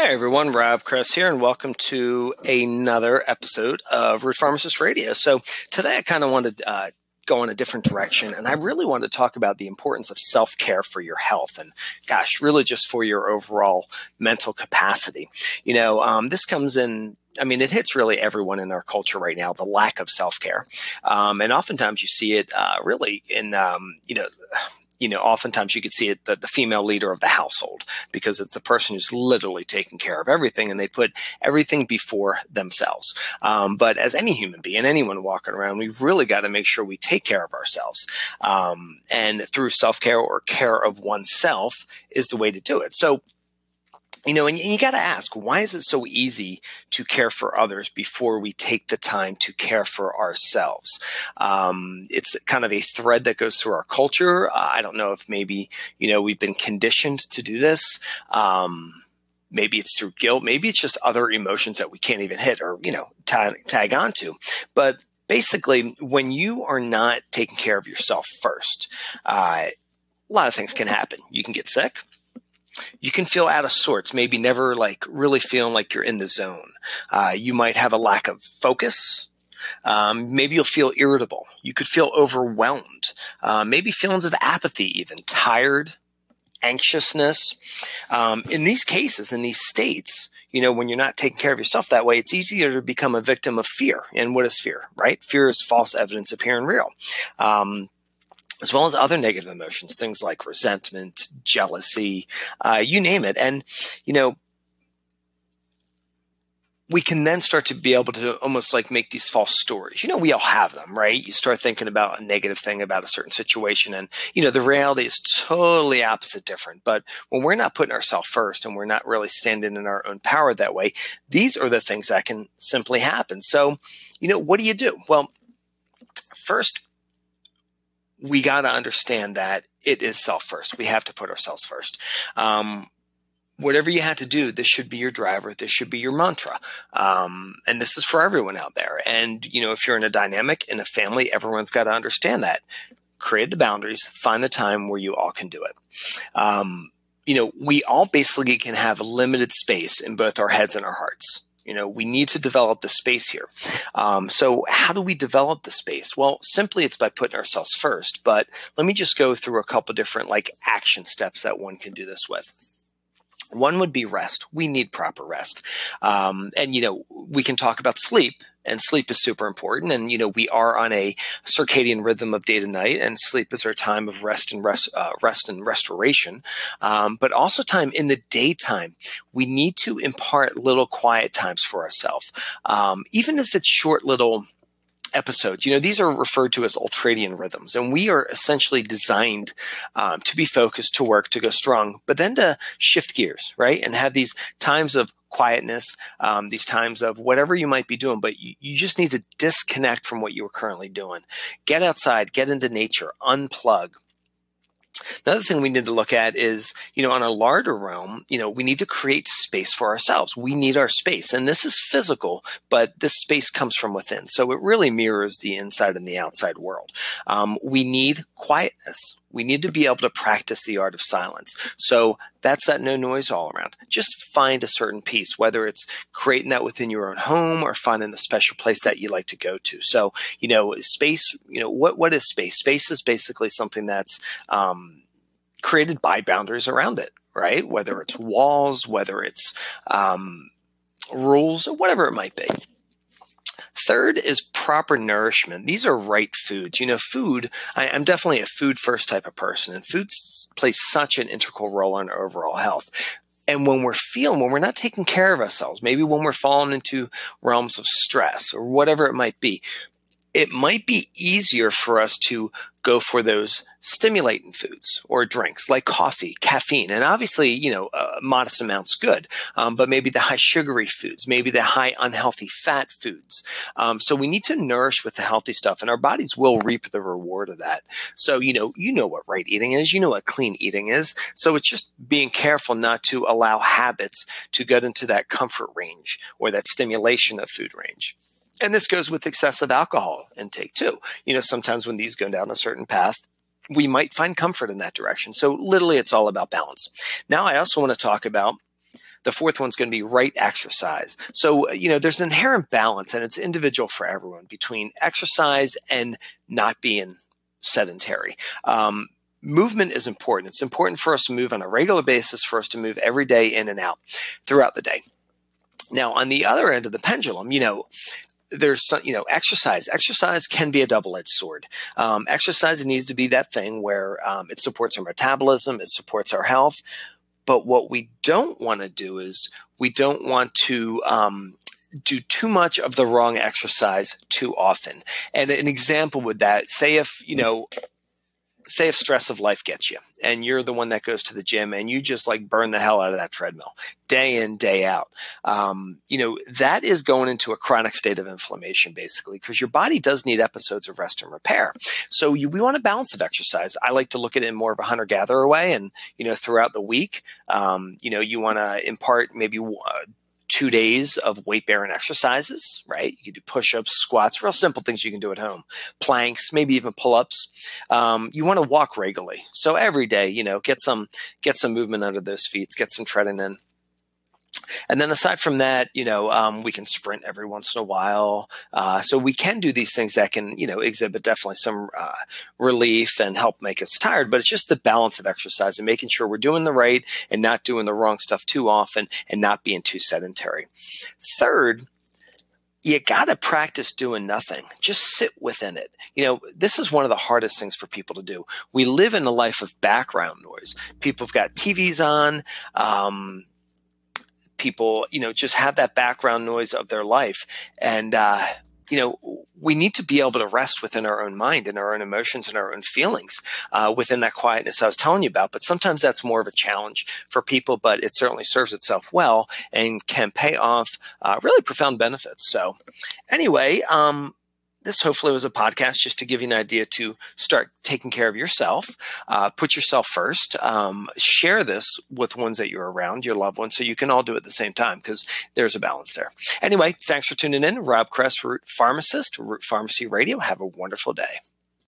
Hey everyone, Rob Kress here, and welcome to another episode of Root Pharmacist Radio. So today I kind of wanted to uh, go in a different direction, and I really wanted to talk about the importance of self care for your health, and gosh, really just for your overall mental capacity. You know, um, this comes in I mean, it hits really everyone in our culture right now, the lack of self care. Um, and oftentimes you see it uh, really in, um, you know, you know, oftentimes you could see it the, the female leader of the household because it's the person who's literally taking care of everything and they put everything before themselves. Um, but as any human being, anyone walking around, we've really got to make sure we take care of ourselves. Um, and through self care or care of oneself is the way to do it. So, you know, and you got to ask, why is it so easy to care for others before we take the time to care for ourselves? Um, it's kind of a thread that goes through our culture. Uh, I don't know if maybe, you know, we've been conditioned to do this. Um, maybe it's through guilt. Maybe it's just other emotions that we can't even hit or, you know, tag, tag onto. But basically, when you are not taking care of yourself first, uh, a lot of things can happen. You can get sick you can feel out of sorts, maybe never like really feeling like you're in the zone. Uh, you might have a lack of focus. Um, maybe you'll feel irritable. You could feel overwhelmed. Uh, maybe feelings of apathy, even tired, anxiousness. Um, in these cases, in these states, you know, when you're not taking care of yourself that way, it's easier to become a victim of fear. And what is fear, right? Fear is false evidence appearing real. Um, as well as other negative emotions, things like resentment, jealousy, uh, you name it. And, you know, we can then start to be able to almost like make these false stories. You know, we all have them, right? You start thinking about a negative thing about a certain situation, and, you know, the reality is totally opposite different. But when we're not putting ourselves first and we're not really standing in our own power that way, these are the things that can simply happen. So, you know, what do you do? Well, first, we got to understand that it is self first. We have to put ourselves first. Um, whatever you had to do, this should be your driver. This should be your mantra. Um, and this is for everyone out there. And, you know, if you're in a dynamic, in a family, everyone's got to understand that. Create the boundaries, find the time where you all can do it. Um, you know, we all basically can have limited space in both our heads and our hearts. You know, we need to develop the space here. Um, so, how do we develop the space? Well, simply it's by putting ourselves first. But let me just go through a couple different like action steps that one can do this with. One would be rest. We need proper rest. Um, and, you know, we can talk about sleep and sleep is super important. And, you know, we are on a circadian rhythm of day to night and sleep is our time of rest and rest, uh, rest and restoration. Um, but also time in the daytime, we need to impart little quiet times for ourselves. Um, even if it's short little, episodes. You know, these are referred to as ultradian rhythms, and we are essentially designed um, to be focused, to work, to go strong, but then to shift gears, right? And have these times of quietness, um, these times of whatever you might be doing, but you, you just need to disconnect from what you are currently doing. Get outside, get into nature, unplug. Another thing we need to look at is, you know, on a larger realm, you know, we need to create space for ourselves. We need our space. And this is physical, but this space comes from within. So it really mirrors the inside and the outside world. Um, we need quietness. We need to be able to practice the art of silence. So that's that no noise all around. Just find a certain peace, whether it's creating that within your own home or finding a special place that you like to go to. So, you know, space, you know, what, what is space? Space is basically something that's, um, created by boundaries around it, right? Whether it's walls, whether it's, um, rules whatever it might be. Third is proper nourishment. These are right foods. You know, food, I, am definitely a food first type of person, and food plays such an integral role in our overall health. And when we're feeling, when we're not taking care of ourselves, maybe when we're falling into realms of stress or whatever it might be, it might be easier for us to go for those stimulating foods or drinks like coffee, caffeine, and obviously, you know, uh, modest amounts good, um, but maybe the high sugary foods, maybe the high unhealthy fat foods. Um, so we need to nourish with the healthy stuff, and our bodies will reap the reward of that. So you know, you know what right eating is, you know what clean eating is. So it's just being careful not to allow habits to get into that comfort range or that stimulation of food range. And this goes with excessive alcohol intake too. You know, sometimes when these go down a certain path, we might find comfort in that direction. So literally it's all about balance. Now I also want to talk about The fourth one's going to be right exercise. So, you know, there's an inherent balance and it's individual for everyone between exercise and not being sedentary. Um, movement is important. It's important for us to move on a regular basis, for us to move every day in and out throughout the day. Now, on the other end of the pendulum, you know, there's some, you know, exercise. Exercise can be a double-edged sword. Um, exercise needs to be that thing where um, it supports our metabolism, it supports our health. But what we don't want to do is we don't want to um, do too much of the wrong exercise too often. And an example with that, say if you know say if stress of life gets you and you're the one that goes to the gym and you just like burn the hell out of that treadmill day in day out um, you know that is going into a chronic state of inflammation basically because your body does need episodes of rest and repair. So you, we want a balance of exercise. I like to look at it in more of a hunter gatherer way and you know throughout the week um, you know you want to impart maybe uh, two days of weight bearing exercises, right? You can do push ups, squats, real simple things you can do at home, planks, maybe even pull ups. Um, you want to walk regularly. So every day, you know, get some, get some movement under those feet, get some treading in. And then aside from that, you know, um, we can sprint every once in a while. Uh, so we can do these things that can, you know, exhibit definitely some uh, relief and help make us tired. But it's just the balance of exercise and making sure we're doing the right and not doing the wrong stuff too often and not being too sedentary. Third, you got to practice doing nothing. Just sit within it. You know, this is one of the hardest things for people to do. We live in a life of background noise. People have got TVs on. Um, people, you know, just have that background noise of their life. And, uh, you know, we need to be able to rest within our own mind and our own emotions and our own feelings uh, within that quietness I was telling you about. But sometimes that's more of a challenge for people, but it certainly serves itself well and can pay off uh, really profound benefits. So, anyway, um, this hopefully was a podcast just to give you an idea to start taking care of yourself. Uh, put yourself first. Um, share this with ones that you're around, your loved ones, so you can all do it at the same time because there's a balance there. Anyway, thanks for tuning in. Rob Kress, Root Pharmacist, Root Pharmacy Radio. Have a wonderful day.